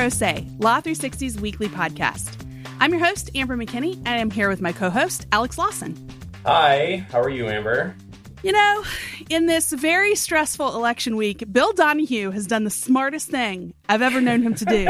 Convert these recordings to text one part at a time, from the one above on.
Pro Say, Law 360's weekly podcast. I'm your host, Amber McKinney, and I'm here with my co host, Alex Lawson. Hi, how are you, Amber? You know, in this very stressful election week, Bill Donahue has done the smartest thing I've ever known him to do.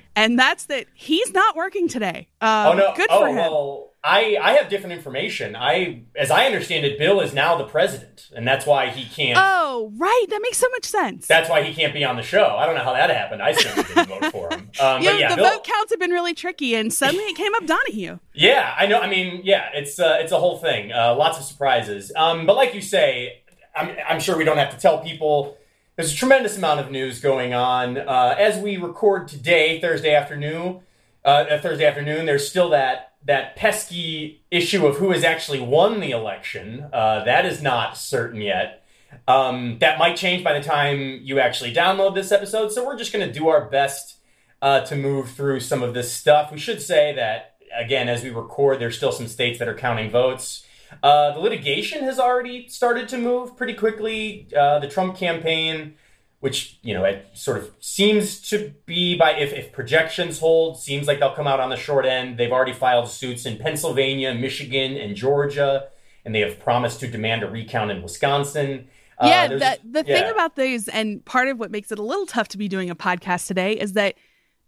and that's that he's not working today. Um, oh, no. Good oh, for him. Well, I, I have different information. I, as I understand it, Bill is now the president, and that's why he can't. Oh, right. That makes so much sense. That's why he can't be on the show. I don't know how that happened. I certainly didn't vote for him. Um, you but know, yeah, the Bill, vote counts have been really tricky, and suddenly it came up Donahue. Yeah, I know. I mean, yeah, it's uh, it's a whole thing. Uh, lots of surprises. Um, but like you say, I'm, I'm sure we don't have to tell people. There's a tremendous amount of news going on uh, as we record today, Thursday afternoon. Uh, Thursday afternoon, there's still that that pesky issue of who has actually won the election. Uh, that is not certain yet. Um, that might change by the time you actually download this episode. So we're just going to do our best uh, to move through some of this stuff. We should say that again, as we record, there's still some states that are counting votes. Uh, the litigation has already started to move pretty quickly. Uh, the Trump campaign, which you know it sort of seems to be by if, if projections hold, seems like they'll come out on the short end. They've already filed suits in Pennsylvania, Michigan, and Georgia, and they have promised to demand a recount in Wisconsin. Uh, Yeah, that, the yeah. thing about these, and part of what makes it a little tough to be doing a podcast today, is that,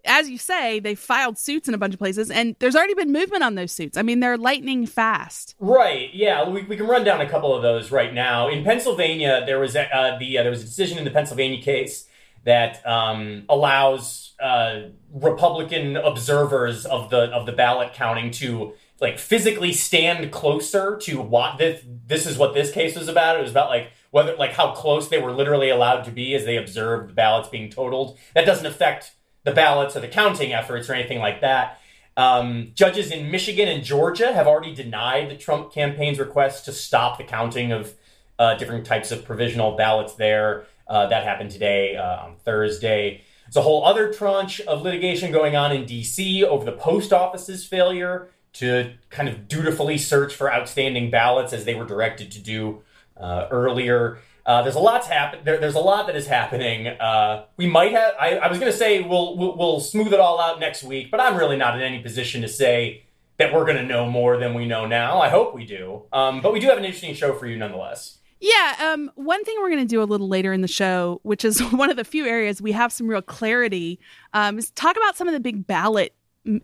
as you say, they filed suits in a bunch of places, and there's already been movement on those suits. I mean, they're lightning fast. Right. Yeah, we, we can run down a couple of those right now. In Pennsylvania, there was a, uh, the uh, there was a decision in the Pennsylvania case that um, allows uh, Republican observers of the of the ballot counting to like physically stand closer to what this this is what this case was about. It was about like whether like how close they were literally allowed to be as they observed the ballots being totaled. That doesn't affect the ballots or the counting efforts or anything like that. Um, judges in Michigan and Georgia have already denied the Trump campaign's request to stop the counting of uh, different types of provisional ballots there. Uh, that happened today uh, on Thursday. There's a whole other tranche of litigation going on in D.C. over the post office's failure to kind of dutifully search for outstanding ballots as they were directed to do uh, earlier. Uh, there's a lot's happen. There, there's a lot that is happening. Uh, we might have. I, I was going to say we'll, we'll we'll smooth it all out next week, but I'm really not in any position to say that we're going to know more than we know now. I hope we do. Um, but we do have an interesting show for you nonetheless. Yeah, um, one thing we're going to do a little later in the show, which is one of the few areas we have some real clarity, um, is talk about some of the big ballot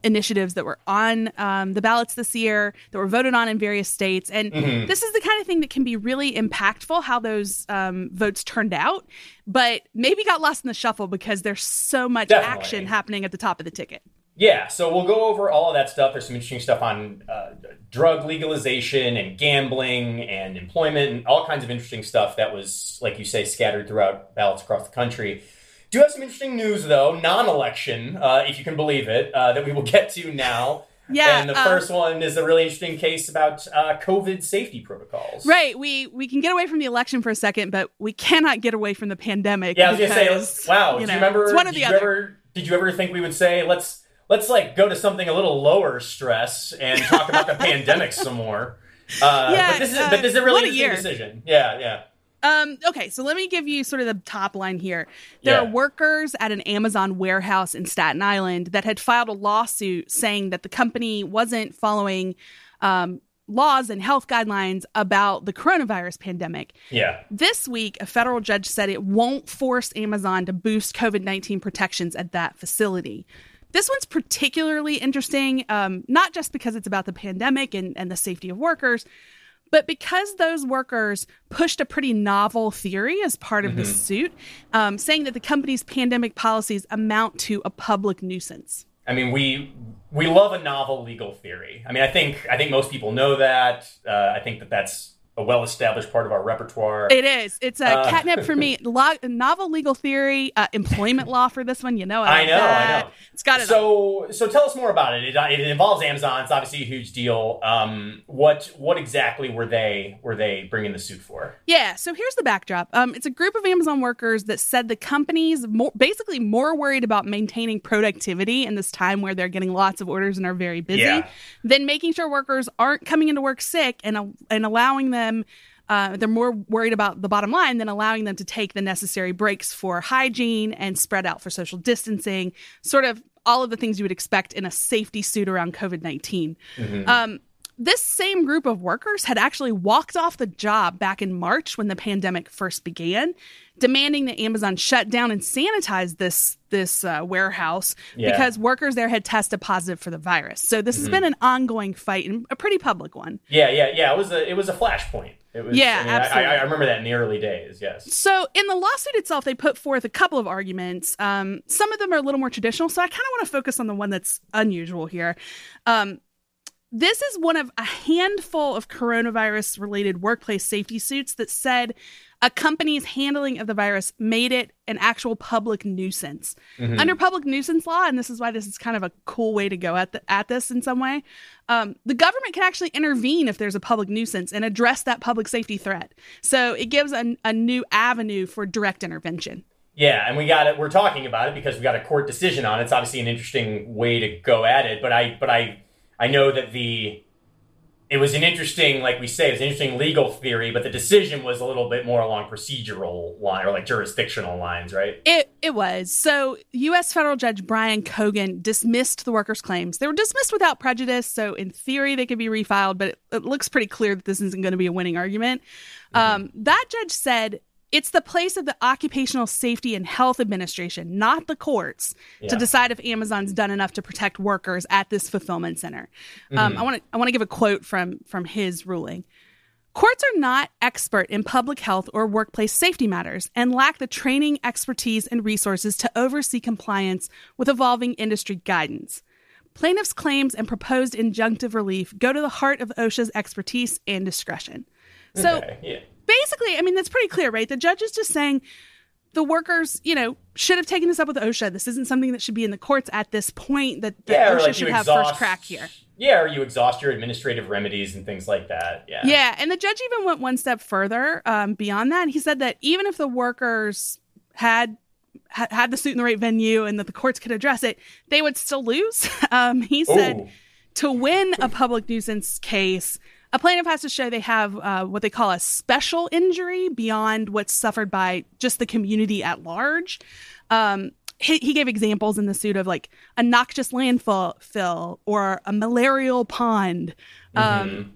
initiatives that were on um, the ballots this year that were voted on in various states and this is the kind of thing that can be really impactful how those um, votes turned out but maybe got lost in the shuffle because there's so much Definitely. action happening at the top of the ticket Yeah, so we'll go over all of that stuff. There's some interesting stuff on uh, drug legalization and gambling and employment and all kinds of interesting stuff that was, like you say, scattered throughout ballots across the country. Do have some interesting news, though, non election, uh, if you can believe it, uh, that we will get to now. Yeah, And the um, first one is a really interesting case about uh, COVID safety protocols. right we we can get away from the election for a second but we cannot get away from the pandemic Yeah, I was gonna say, wow. you do know, you remember? it's one did the you other ever? Did you ever think we would say let's let's like go to something a little lower stress and talk about the pandemic some more? Uh, Yeah, but this is uh, but this is a really interesting year. decision. Yeah, yeah. Um, okay, so let me give you sort of the top line here. There Yeah. are workers at an Amazon warehouse in Staten Island that had filed a lawsuit saying that the company wasn't following um, laws and health guidelines about the coronavirus pandemic. Yeah. This week, a federal judge said it won't force Amazon to boost COVID 19 protections at that facility. This one's particularly interesting, um, not just because it's about the pandemic and, and the safety of workers, but because those workers pushed a pretty novel theory as part of the suit, um, saying that the company's pandemic policies amount to a public nuisance. I mean, we we love a novel legal theory. I mean, I think I think most people know that. Uh, I think that that's a well established part of our repertoire. It is. It's a Uh, catnip for me. Lo- novel legal theory, uh, employment law for this one. You know, I know, I know. It's got it. all. So, so tell us more about it. It, it involves Amazon. It's obviously a huge deal. Um, what what exactly were they were they bringing the suit for? Yeah, so here's the backdrop. Um, it's a group of Amazon workers that said the company's more, basically more worried about maintaining productivity in this time where they're getting lots of orders and are very busy Yeah. than making sure workers aren't coming into work sick and and allowing them Uh, they're more worried about the bottom line than allowing them to take the necessary breaks for hygiene and spread out for social distancing, sort of all of the things you would expect in a safety suit around COVID 19. Mm-hmm. Um, this same group of workers had actually walked off the job back in March when the pandemic first began, demanding that Amazon shut down and sanitize this this uh, warehouse yeah. because workers there had tested positive for the virus. So this mm-hmm. has been an ongoing fight and a pretty public one. Yeah, yeah, yeah. It was a it was a flashpoint. It was, yeah, I mean, absolutely. I, I, remember that in the early days. Yes. So in the lawsuit itself, they put forth a couple of arguments. Um, some of them are a little more traditional, so I kind of want to focus on the one that's unusual here. Um, this is one of a handful of coronavirus related workplace safety suits that said a company's handling of the virus made it an actual public nuisance. Mm-hmm. Under public nuisance law, and this is why this is kind of a cool way to go at, the, at this in some way, um, the government can actually intervene if there's a public nuisance and address that public safety threat. So it gives a, a new avenue for direct intervention. Yeah, and we got it. We're talking about it because we got a court decision on it. It's obviously an interesting way to go at it, but I, but I I know that the it was an interesting, like we say, it was an interesting legal theory, but the decision was a little bit more along procedural line or like jurisdictional lines, right? It it was. So US federal judge Brian Cogan dismissed the workers' claims. They were dismissed without prejudice, so in theory they could be refiled, but it, it looks pretty clear that this isn't going to be a winning argument. Mm-hmm. Um, that judge said it's the place of the Occupational Safety and Health Administration, not the courts, yeah. to decide if Amazon's done enough to protect workers at this fulfillment center. Um, mm-hmm. Um, I want to I want to give a quote from from his ruling. Courts are not expert in public health or workplace safety matters and lack the training, expertise, and resources to oversee compliance with evolving industry guidance. Plaintiffs' claims and proposed injunctive relief go to the heart of OSHA's expertise and discretion. So, okay, yeah basically, I mean, that's pretty clear, right? The judge is just saying the workers, you know, should have taken this up with OSHA. This isn't something that should be in the courts at this point. That, that yeah, OSHA like should have first crack here. Yeah, or you exhaust your administrative remedies and things like that. Yeah. Yeah, and the judge even went one step further um, beyond that. He said that even if the workers had had the suit in the right venue and that the courts could address it, they would still lose. Um, he said Ooh. to win a public nuisance case, a plaintiff has to show they have uh, what they call a special injury beyond what's suffered by just the community at large. Um, he, he, gave examples in the suit of like a noxious landfill fill or a malarial pond. Um, mm-hmm.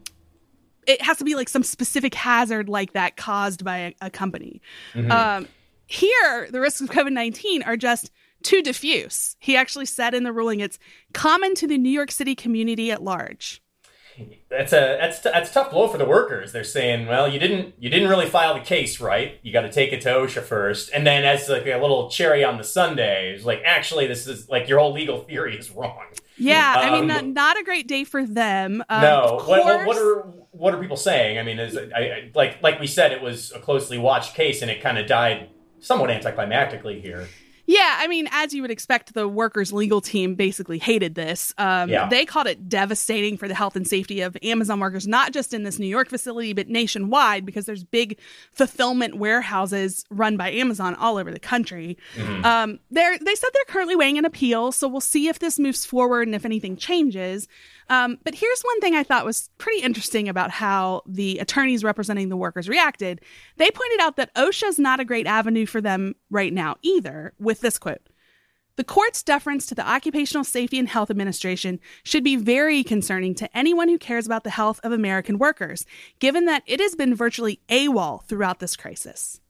It has to be like some specific hazard like that caused by a, a company. Mm-hmm. Um, here, the risks of COVID 19 are just too diffuse. He actually said in the ruling it's common to the New York City community at large that's a that's that's a tough blow for the workers. They're saying, well, you didn't you didn't really file the case right. You got to take it to OSHA first, and then as like a little cherry on the sundae, it's like actually this is like your whole legal theory is wrong. Yeah, um, I mean, um, not, not, a great day for them. Um, no, what, what, what, are what are people saying? I mean, is I, I, like like we said, it was a closely watched case, and it kind of died somewhat anticlimactically here. Yeah, I mean, as you would expect, the workers' legal team basically hated this. Um, yeah. They called it devastating for the health and safety of Amazon workers, not just in this New York facility, but nationwide, because there's big fulfillment warehouses run by Amazon all over the country. Mm-hmm. Um, they said they're currently weighing an appeal, so we'll see if this moves forward and if anything changes. Um, but here's one thing I thought was pretty interesting about how the attorneys representing the workers reacted. They pointed out that OSHA is not a great avenue for them right now either, with this quote. The court's deference to the Occupational Safety and Health Administration should be very concerning to anyone who cares about the health of American workers, given that it has been virtually AWOL throughout this crisis.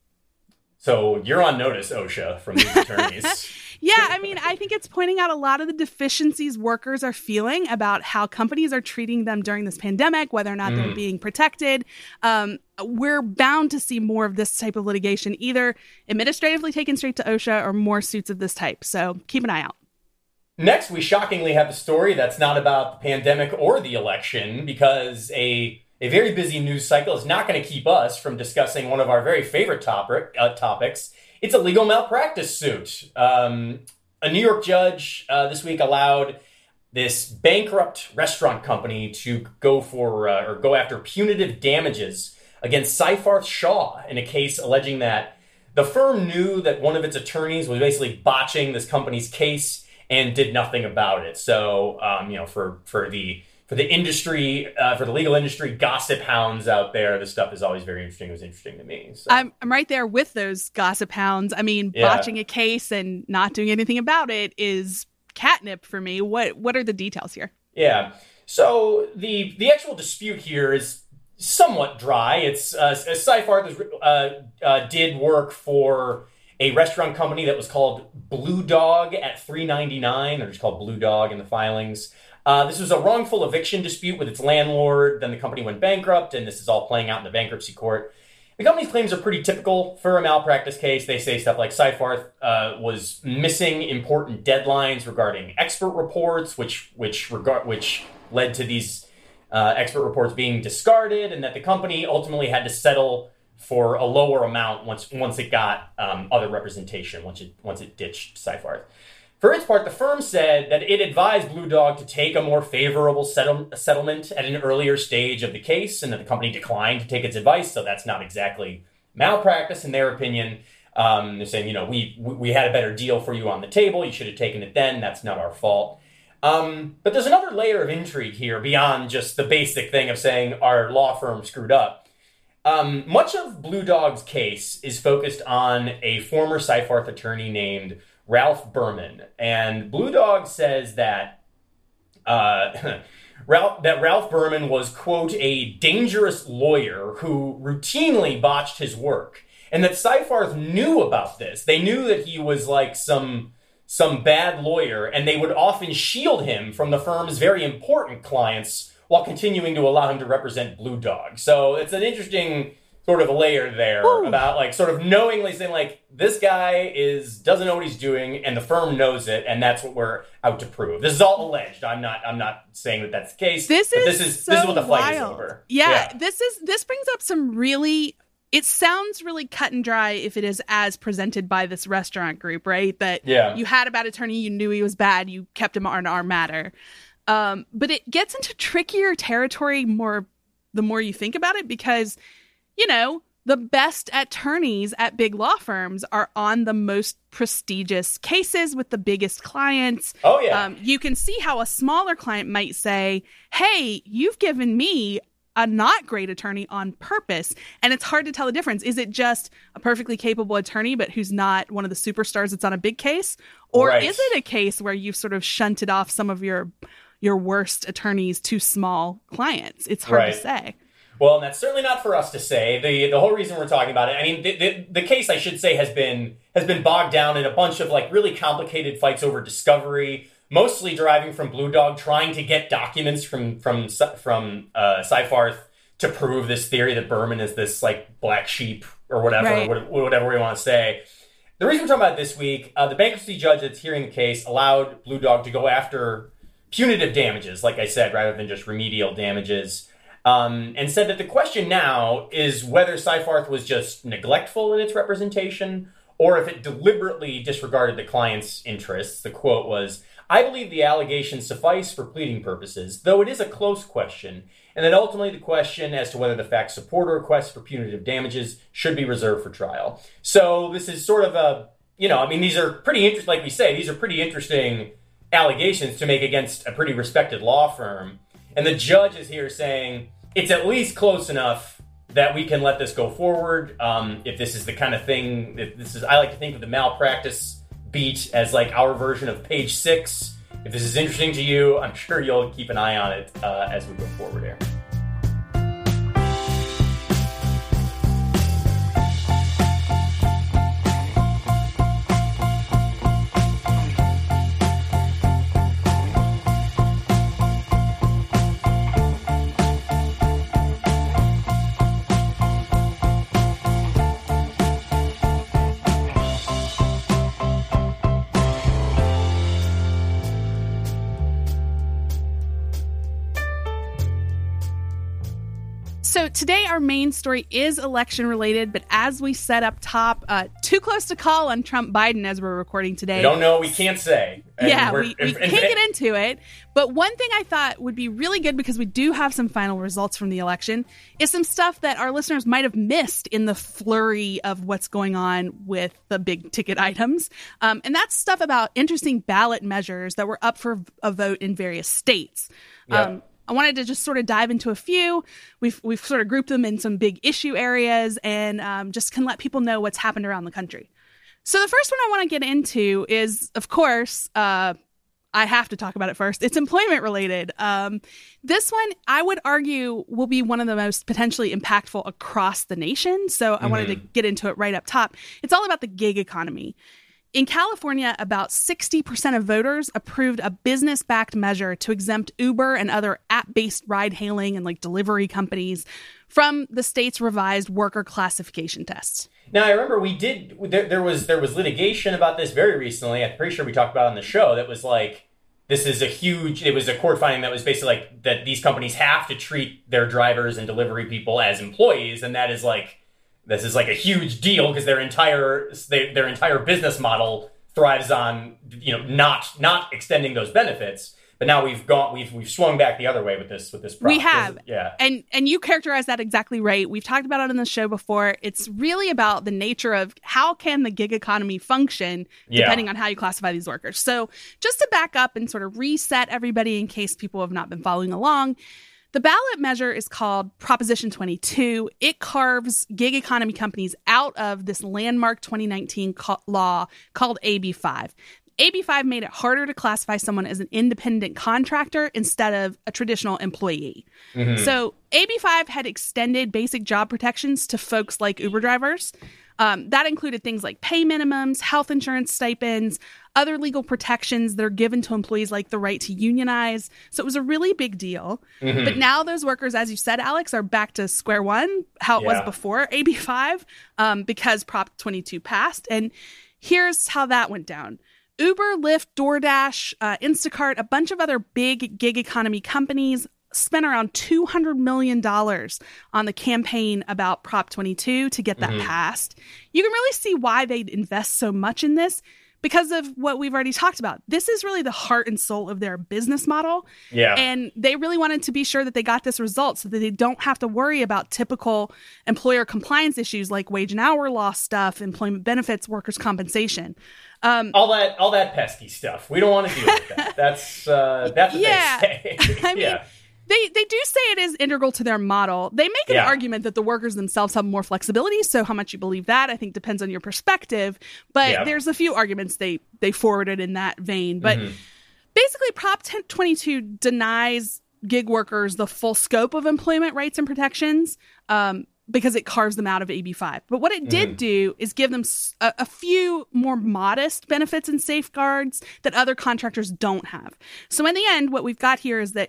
So you're on notice, OSHA, from these attorneys. yeah, I mean, I think it's pointing out a lot of the deficiencies workers are feeling about how companies are treating them during this pandemic, whether or not mm. they're being protected. Um, we're bound to see more of this type of litigation, either administratively taken straight to OSHA or more suits of this type. So keep an eye out. Next, we shockingly have a story that's not about the pandemic or the election because a a very busy news cycle is not going to keep us from discussing one of our very favorite topic, uh, topics. It's a legal malpractice suit. Um, a New York judge uh, this week allowed this bankrupt restaurant company to go for uh, or go after punitive damages against Seyfarth Shaw in a case alleging that the firm knew that one of its attorneys was basically botching this company's case and did nothing about it. So, um, you know, for for the for the industry, uh, for the legal industry, gossip hounds out there, this stuff is always very interesting. It was interesting to me. So. I'm, I'm right there with those gossip hounds. I mean, yeah. botching a case and not doing anything about it is catnip for me. What what are the details here? Yeah. So the the actual dispute here is somewhat dry. It's uh, Seyfarth uh, uh, did work for a restaurant company that was called Blue Dog at 399. They're just called Blue Dog in the filings. Uh, this was a wrongful eviction dispute with its landlord. Then the company went bankrupt, and this is all playing out in the bankruptcy court. The company's claims are pretty typical for a malpractice case. They say stuff like Seyfarth uh, was missing important deadlines regarding expert reports, which which regard which led to these uh, expert reports being discarded, and that the company ultimately had to settle for a lower amount once once it got um, other representation once it once it ditched Seyfarth. For its part, the firm said that it advised Blue Dog to take a more favorable settle- settlement at an earlier stage of the case, and that the company declined to take its advice. So that's not exactly malpractice in their opinion. Um, they're saying, you know, we we had a better deal for you on the table. You should have taken it then. That's not our fault. Um, but there's another layer of intrigue here beyond just the basic thing of saying our law firm screwed up. Um, much of Blue Dog's case is focused on a former Seyfarth attorney named Ralph Berman. And Blue Dog says that uh, Ralph, that Ralph Berman was, quote, a dangerous lawyer who routinely botched his work. And that Seyfarth knew about this. They knew that he was like some some bad lawyer, and they would often shield him from the firm's very important clients while continuing to allow him to represent Blue Dog. So it's an interesting sort of a layer there about like sort of knowingly saying like this guy is doesn't know what he's doing and the firm knows it and that's what we're out to prove. This is all alleged. I'm not I'm not saying that that's the case. This is this is so this is what the fight wild. is over. Yeah, yeah, this is this brings up some really it sounds really cut and dry if it is as presented by this restaurant group, right? That yeah. you had a bad attorney, you knew he was bad, you kept him on our matter. Um, but it gets into trickier territory more the more you think about it because, you know, the best attorneys at big law firms are on the most prestigious cases with the biggest clients. Oh, yeah. Um, you can see how a smaller client might say, Hey, you've given me a not great attorney on purpose. And it's hard to tell the difference. Is it just a perfectly capable attorney, but who's not one of the superstars that's on a big case? Or right. is it a case where you've sort of shunted off some of your your worst attorneys to small clients? It's hard right. to say. Well, and that's certainly not for us to say. the The whole reason we're talking about it, I mean, the, the, the, case I should say has been has been bogged down in a bunch of like really complicated fights over discovery, mostly deriving from Blue Dog trying to get documents from from from uh, to prove this theory that Berman is this like black sheep or whatever, right. whatever we want to say. The reason we're talking about this week, uh, the bankruptcy judge that's hearing the case allowed Blue Dog to go after punitive damages, like I said, rather than just remedial damages um, and said that the question now is whether Seyfarth was just neglectful in its representation or if it deliberately disregarded the client's interests. The quote was, I believe the allegations suffice for pleading purposes, though it is a close question, and that ultimately the question as to whether the facts support a request for punitive damages should be reserved for trial. So this is sort of a, you know, I mean, these are pretty interesting, like we say, these are pretty interesting allegations to make against a pretty respected law firm. And the judge is here saying it's at least close enough that we can let this go forward. Um, if this is the kind of thing, if this is, I like to think of the malpractice beat as like our version of page six. If this is interesting to you, I'm sure you'll keep an eye on it uh, as we go forward here. Today our main story is election related, but as we said up top, uh, too close to call on Trump Biden as we're recording today. We don't know. We can't say. And yeah, we, we can't get into it. But one thing I thought would be really good because we do have some final results from the election is some stuff that our listeners might have missed in the flurry of what's going on with the big ticket items. Um, and that's stuff about interesting ballot measures that were up for a vote in various states. Yeah. Um, I wanted to just sort of dive into a few. We've we've sort of grouped them in some big issue areas and um, just can let people know what's happened around the country. So the first one I want to get into is, of course, uh, I have to talk about it first. It's employment related. Um, this one, I would argue, will be one of the most potentially impactful across the nation. So I mm-hmm. wanted to mm-hmm. get into it right up top. It's all about the gig economy. In California, about 60% of voters approved a business backed measure to exempt Uber and other app based ride hailing and like delivery companies from the state's revised worker classification tests. Now, I remember we did, there, there was there was litigation about this very recently. I'm pretty sure we talked about on the show that was like, this is a huge it was a court finding that was basically like that these companies have to treat their drivers and delivery people as employees and that is like this is like a huge deal because their entire they, their entire business model thrives on you know not not extending those benefits. But now we've gone we've we've swung back the other way with this with this prop. we have. Yeah. And and you characterize that exactly right. We've talked about it on the show before. It's really about the nature of how can the gig economy function depending yeah. on how you classify these workers. So just to back up and sort of reset everybody in case people have not been following along the ballot measure is called Proposition 22. It carves gig economy companies out of this landmark 2019 co- law called AB5. AB5 made it harder to classify someone as an independent contractor instead of a traditional employee. Mm-hmm. So, AB5 had extended basic job protections to folks like Uber drivers. Um, that included things like pay minimums, health insurance stipends, other legal protections that are given to employees, like the right to unionize. So it was a really big deal. Mm-hmm. But now those workers, as you said, Alex, are back to square one, how it yeah. was before AB5, um, because Prop 22 passed. And here's how that went down. Uber, Lyft, DoorDash, uh, Instacart, a bunch of other big gig economy companies spent around $200 million on the campaign about Prop 22 to get that mm-hmm. passed. You can really see why they'd invest so much in this because of what we've already talked about. This is really the heart and soul of their business model. Yeah. And they really wanted to be sure that they got this result so that they don't have to worry about typical employer compliance issues like wage and hour law stuff, employment benefits, workers' compensation. Um, all that all that pesky stuff. We don't want to deal with that. That's uh, that's what yeah. they say. I mean, yeah they they do say it is integral to their model. They make an yeah. argument that the workers themselves have more flexibility. So how much you believe that, I think, depends on your perspective. But yeah. there's a few arguments they they forwarded in that vein. But mm-hmm. basically, Prop 22 denies gig workers the full scope of employment rights and protections. Um, because it carves them out of AB5. But what it did mm. do is give them a, a, few more modest benefits and safeguards that other contractors don't have. So, in the end, what we've got here is that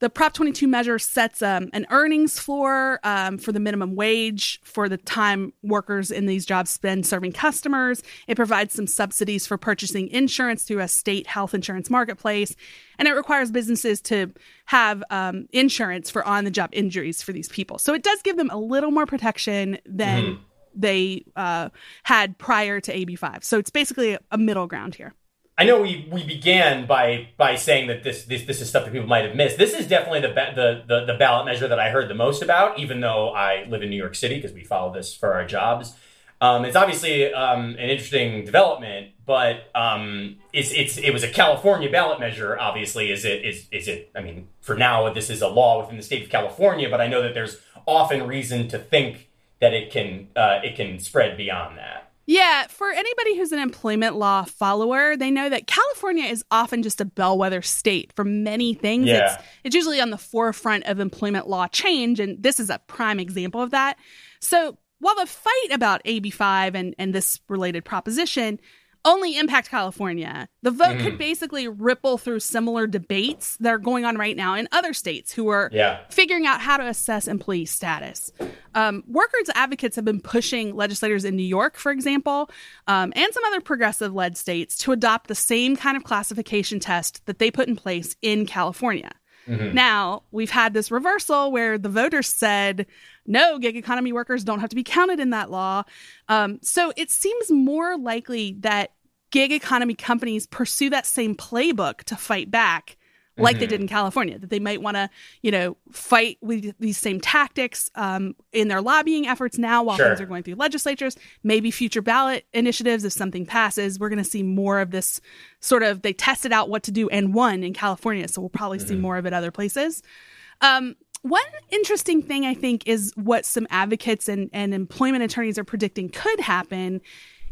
the Prop 22 measure sets um, an earnings floor um, for the minimum wage for the time workers in these jobs spend serving customers. It provides some subsidies for purchasing insurance through a state health insurance marketplace. And it requires businesses to have um, insurance for on the job injuries for these people. So it does give them a little more protection than mm-hmm. they uh, had prior to AB5. So it's basically a middle ground here. I know we, we began by by saying that this, this this is stuff that people might have missed. This is definitely the the the, the ballot measure that I heard the most about, even though I live in New York City because we follow this for our jobs. Um, it's obviously um, an interesting development, but um, it's it's it was a California ballot measure. Obviously, is it is is it? I mean, for now, this is a law within the state of California, but I know that there's often reason to think that it can uh, it can spread beyond that. Yeah, for anybody who's an employment law follower, they know that California is often just a bellwether state for many things. Yeah. It's, it's usually on the forefront of employment law change, and this is a prime example of that. So while the fight about AB5 and, and this related proposition only impact California. The vote mm. could basically ripple through similar debates that are going on right now in other states who are yeah. figuring out how to assess employee status. Um, workers advocates have been pushing legislators in New York, for example, um, and some other progressive led states to adopt the same kind of classification test that they put in place in California. Mm-hmm. Now, we've had this reversal where the voters said, no, gig economy workers don't have to be counted in that law. Um, so it seems more likely that gig economy companies pursue that same playbook to fight back like mm-hmm. they did in California, that they might want to, you know, fight with these same tactics um, in their lobbying efforts now while sure. things are going through legislatures. Maybe future ballot initiatives, if something passes, we're going to see more of this sort of. They tested out what to do and won in California, so we'll probably mm-hmm. see more of it other places. Um, one interesting thing I think is what some advocates and, and employment attorneys are predicting could happen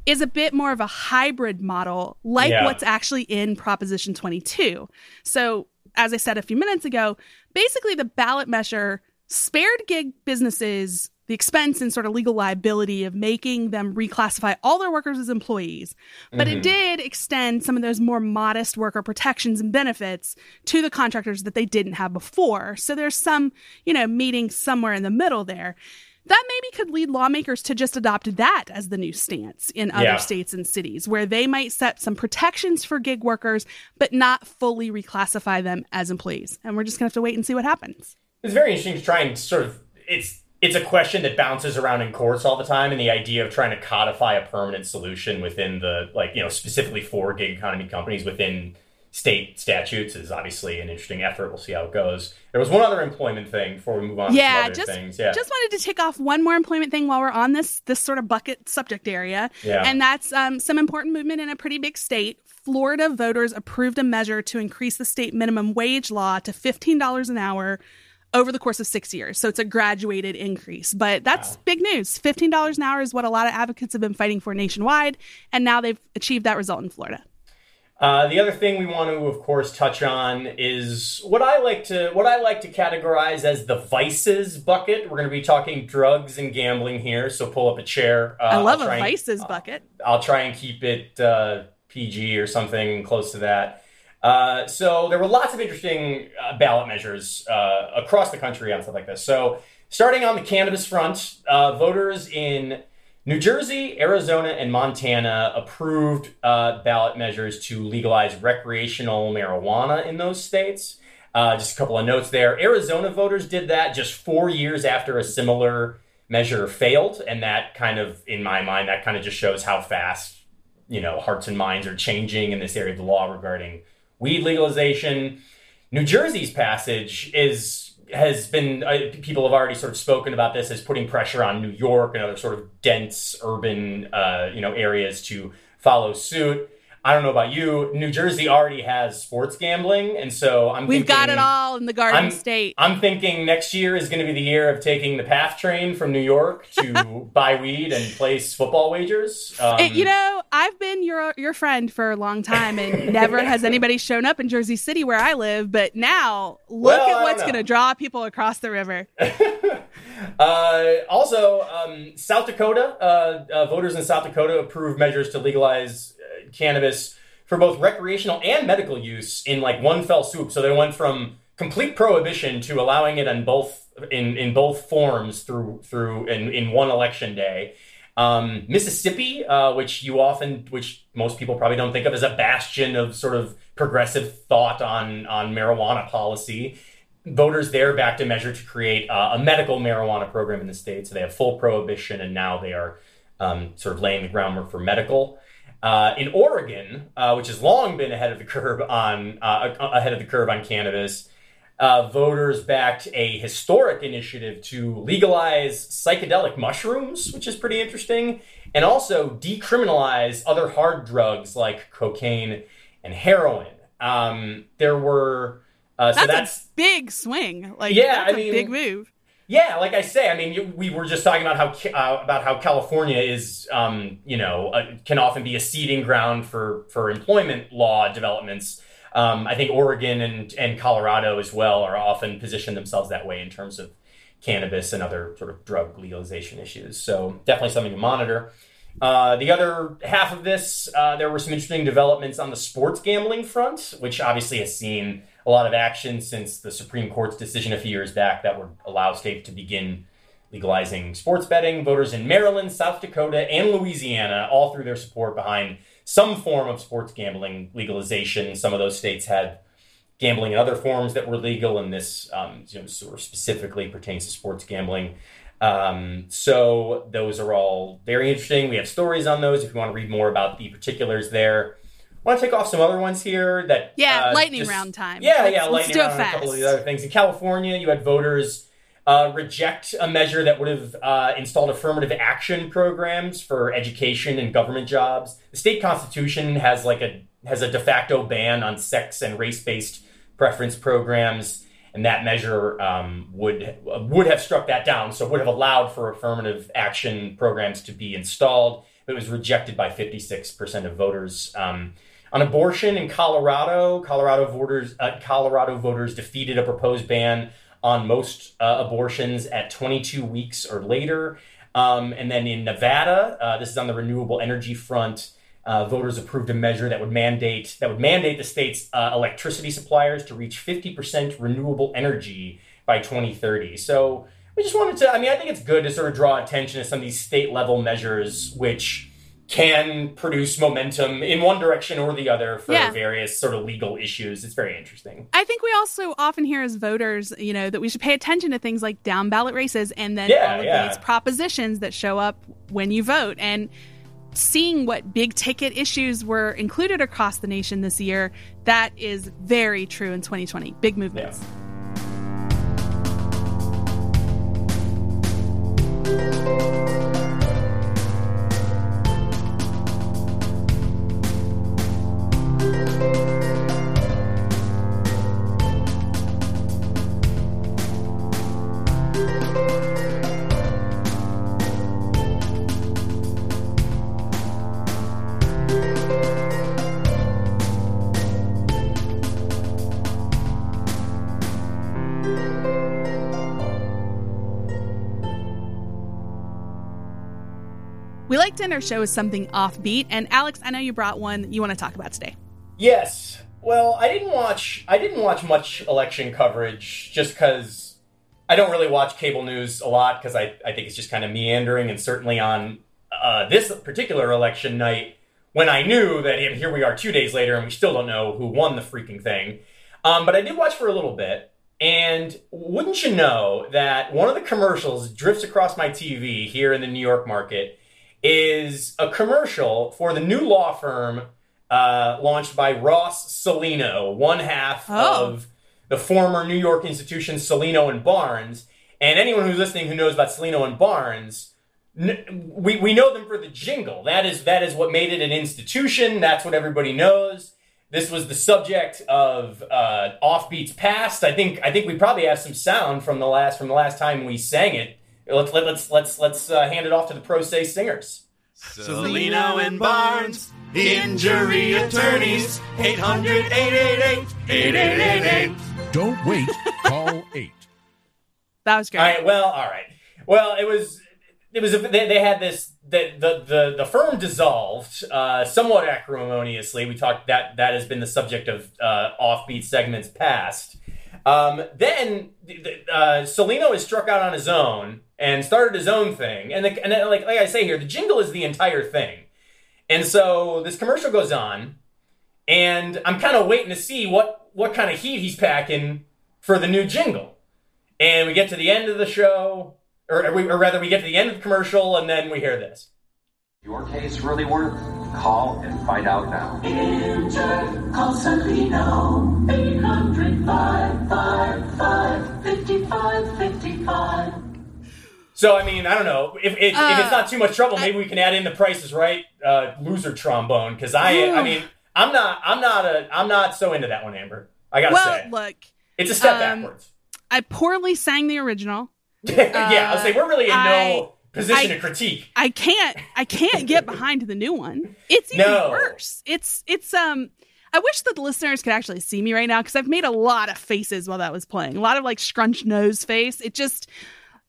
is a bit more of a hybrid model, like yeah. what's actually in Proposition 22. So, as I said a few minutes ago, basically the ballot measure spared gig businesses the expense and sort of legal liability of making them reclassify all their workers as employees. But mm-hmm. it did extend some of those more modest worker protections and benefits to the contractors that they didn't have before. So there's some, you know, meeting somewhere in the middle there. That maybe could lead lawmakers to just adopt that as the new stance in other yeah. states and cities, where they might set some protections for gig workers, but not fully reclassify them as employees. And we're just going to have to wait and see what happens. It's very interesting to try and sort of, it's it's a question that bounces around in courts all the time and the idea of trying to codify a permanent solution within the like you know specifically for gig economy companies within state statutes is obviously an interesting effort. We'll see how it goes. There was one other employment thing before we move on yeah just things. yeah. just wanted to tick off one more employment thing while we're on this this sort of bucket subject area. Yeah. and that's um, some important movement in a pretty big state. Florida voters approved a measure to increase the state minimum wage law to $15 an hour over the course of six years. So it's a graduated increase. But that's wow. big news. $15 an hour is what a lot of advocates have been fighting for nationwide. And now they've achieved that result in Florida. Uh, the other thing we want to, of course, touch on is what I like to what I like to categorize as the vices bucket. We're going to be talking drugs and gambling here, so pull up a chair. Uh, I love a vices and, bucket. I'll try and keep it uh, PG or something close to that. Uh, so there were lots of interesting uh, ballot measures uh, across the country on stuff like this. So starting on the cannabis front, uh, voters in New Jersey, Arizona, and Montana approved uh, ballot measures to legalize recreational marijuana in those states. just a couple of notes there. Arizona voters did that just four years after a similar measure failed, and that kind of, in my mind, that kind of just shows how fast you know hearts and minds are changing in this area of the law regarding weed legalization. New Jersey's passage is has been uh, people have already sort of spoken about this as putting pressure on New York and other sort of dense urban uh, you know areas to follow suit. I don't know about you. New Jersey already has sports gambling, and so I'm. We've thinking, got it all in the Garden I'm, State. I'm thinking next year is going to be the year of taking the PATH train from New York to buy weed and place football wagers. Um, it, you know, I've been your your friend for a long time, and never has anybody shown up in Jersey City where I live. But now, look well, at what's going to draw people across the river. uh, also, um, South Dakota uh, uh, voters in South Dakota approved measures to legalize cannabis for both recreational and medical use in like one fell swoop. So they went from complete prohibition to allowing it in both in, in both forms through through in, in one election day. Um, Mississippi, uh, which you often, which most people probably don't think of as a bastion of sort of progressive thought on on marijuana policy, voters there backed a measure to create uh, a medical marijuana program in the state. So they have full prohibition, and now they are um, sort of laying the groundwork for medical. Uh, in Oregon, uh, which has long been ahead of the curve on uh, ahead of the curve on cannabis, uh, voters backed a historic initiative to legalize psychedelic mushrooms, which is pretty interesting, and also decriminalize other hard drugs like cocaine and heroin. Um, there were uh, so that's, that's, a big swing. Like yeah, I mean, big move. Yeah, like I say, I mean, we were just talking about how uh, about how California is, um, you know, uh, can often be a seeding ground for for employment law developments. Um, I think Oregon and and Colorado as well are often positioned themselves that way in terms of cannabis and other sort of drug legalization issues. So definitely something to monitor. Uh, the other half of this, uh, there were some interesting developments on the sports gambling front, which obviously has seen a lot of action since the Supreme Court's decision a few years back that would allow states to begin legalizing sports betting. Voters in Maryland, South Dakota, and Louisiana all threw their support behind some form of sports gambling legalization. Some of those states had gambling in other forms that were legal, and this um, you know, sort of specifically pertains to sports gambling. Um, so those are all very interesting. We have stories on those if you want to read more about the particulars there. Want to take off some other ones here that yeah, uh, lightning just- round time. Yeah, Let's- yeah, let's lightning round. and A couple of fast. these other things in California, you had voters uh, reject a measure that would have uh, installed affirmative action programs for education and government jobs. The state constitution has like a has a de facto ban on sex and race based preference programs, and that measure um, would would have struck that down. So would have allowed for affirmative action programs to be installed. But it was rejected by fifty six percent of voters. Um, on abortion in Colorado, Colorado voters uh, Colorado voters defeated a proposed ban on most uh, abortions at 22 weeks or later. Um, and then in Nevada, uh, this is on the renewable energy front. Uh, voters approved a measure that would mandate that would mandate the state's uh, electricity suppliers to reach 50% renewable energy by 2030. So we just wanted to. I mean, I think it's good to sort of draw attention to some of these state level measures, which can produce momentum in one direction or the other for Yeah. various sort of legal issues. It's very interesting. I think we also often hear as voters, you know, that we should pay attention to things like down ballot races and then Yeah, all of yeah. these propositions that show up when you vote. And seeing what big ticket issues were included across the nation this year, that is very true in 2020. Big movements. We like our show with something offbeat. And Alex, I know you brought one you want to talk about today. Yes. Well, I didn't watch. I didn't watch much election coverage just because I don't really watch cable news a lot because I, I think it's just kind of meandering. And certainly on uh, this particular election night, when I knew that here we are two days later and we still don't know who won the freaking thing. Um, but I did watch for a little bit. And wouldn't you know that one of the commercials drifts across my TV here in the New York market is a commercial for the new law firm uh, launched by Ross Cellino, one half Oh. of the former New York institution Cellino and Barnes. And anyone who's listening who knows about Cellino and Barnes, n- we, we know them for the jingle. That is that is what made it an institution. That's what everybody knows. This was the subject of uh, offbeats past. I think I think we probably have some sound from the last from the last time we sang it. Let's let, let's let's let's uh, hand it off to the Pro Say singers. Cellino and Barnes, injury attorneys, 800 888 8888. Don't wait. Call 8. That was great. All right. Well, all right. Well, it was. It was. A, they, they had this. The, the the the firm dissolved uh, somewhat acrimoniously. We talked that that has been the subject of uh, offbeat segments past. Um, then the- the, uh, Cellino is struck out on his own and started his own thing. And the, and then, like like I say here, the jingle is the entire thing. And so this commercial goes on, and I'm kind of waiting to see what what kind of heat he's packing for the new jingle. And we get to the end of the show, or, or, we, or rather, we get to the end of the commercial, and then we hear this. Your case really worth? Call and find out now. Injured, call Cellino, 800 555 5555. So, I mean, I don't know if, if, if Uh, it's not too much trouble, maybe we can add in the prices right uh, loser trombone because I, I mean, I'm not, I'm not a, I'm not so into that one, Amber. I gotta well, say, look, it's a step um, backwards. I poorly sang the original. yeah, I'll say we're really in I- no position I- to critique. I can't I can't get behind the new one. It's even No. worse. It's it's um I wish that the listeners could actually see me right now because I've made a lot of faces while that was playing. A lot of like scrunched nose face. It just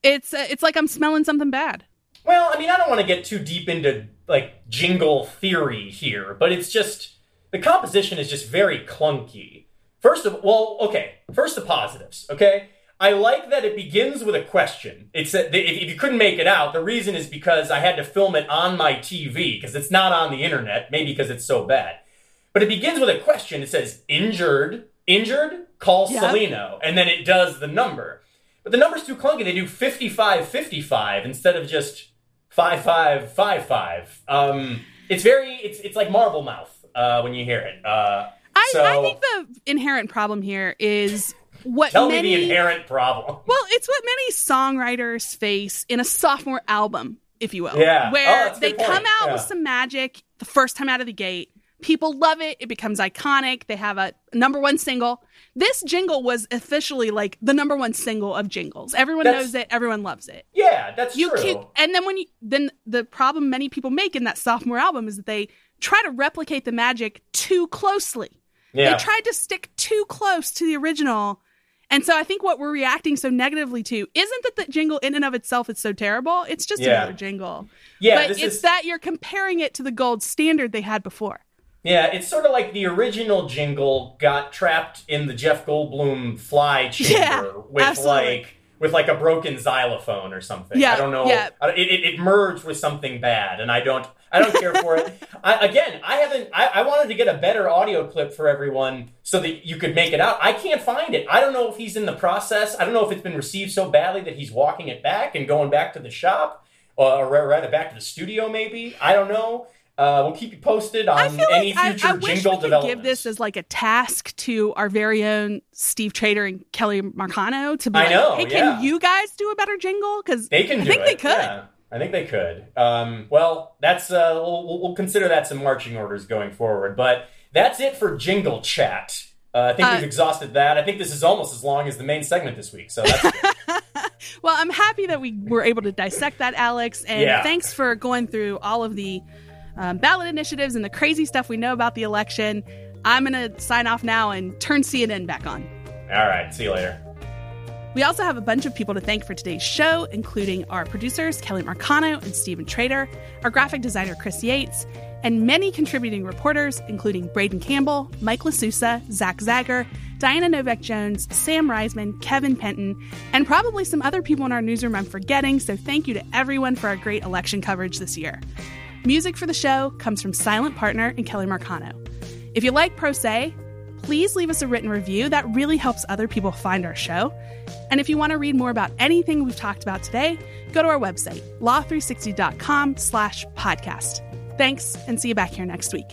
it's uh, it's like I'm smelling something bad. Well, I mean, I don't want to get too deep into like jingle theory here, but it's just the composition is just very clunky. First of well, okay, first the positives, okay? I like that it begins with a question. It's that if you couldn't make it out, the reason is because I had to film it on my TV because it's not on the internet, maybe because it's so bad. But it begins with a question. It says injured, injured, call Yeah. Cellino, and then it does the number. But the number's too clunky. They do 55 55 instead of just 5555. Um, it's very, it's, it's like marble mouth uh, when you hear it. Uh, I, so I think the inherent problem here is what tell many me the inherent problem. well, it's what many songwriters face in a sophomore album, if you will. Yeah. Oh, Where a they come out Yeah. with some magic the first time out of the gate. People love it. It becomes iconic. They have a number one single. This jingle was officially like the number one single of jingles. Everyone That's- knows it. Everyone loves it. Yeah, that's You true. can, and then when you then the problem many people make in that sophomore album is that they try to replicate the magic too closely. yeah. They tried to stick too close to the original. And so I think what we're reacting so negatively to isn't that the jingle in and of itself is so terrible. It's just Yeah. another jingle. yeah, but it's is that you're comparing it to the gold standard they had before. Yeah, it's sort of like the original jingle got trapped in the Jeff Goldblum fly chamber Yeah, with absolutely. like with like a broken xylophone or something. Yeah, I don't know. yeah. I- It, it, it merged with something bad, and I don't I don't care for it. I, again, I haven't. I, I wanted to get a better audio clip for everyone so that you could make it out. I can't find it. I don't know if he's in the process. I don't know if it's been received so badly that he's walking it back and going back to the shop, or rather back to the studio. Maybe I don't know. Uh, we'll keep you posted I on any like I, future I wish jingle we could give this as like a task to our very own Steve Trader and Kelly Marcano to be I like, know, hey, yeah. can you guys do a better jingle? Because They can I do think it. they could. Yeah, I think they could. Um, well, that's uh, we'll, we'll- consider that some marching orders going forward. But that's it for jingle chat. Uh, I think Uh, we've exhausted that. I think this is almost as long as the main segment this week. So that's good. Well, I'm happy that we were able to dissect that, Alex. And Yeah. thanks for going through all of the um, ballot initiatives and the crazy stuff we know about the election. I'm going to sign off now and turn CNN back on. all right. See you later. We also have a bunch of people to thank for today's show, including our producers, Kelly Marcano and Stephen Trader, our graphic designer, Chris Yates, and many contributing reporters, including Braden Campbell, Mike Lasusa, Zach Zagger, Diana Novak Jones, Sam Reisman, Kevin Penton, and probably some other people in our newsroom I'm forgetting. So thank you to everyone for our great election coverage this year. Music for the show comes from Silent Partner and Kelly Marcano. If you like Pro Say, please leave us a written review. That really helps other people find our show. And if you want to read more about anything we've talked about today, go to our website, law360.com slash podcast. Thanks, and see you back here next week.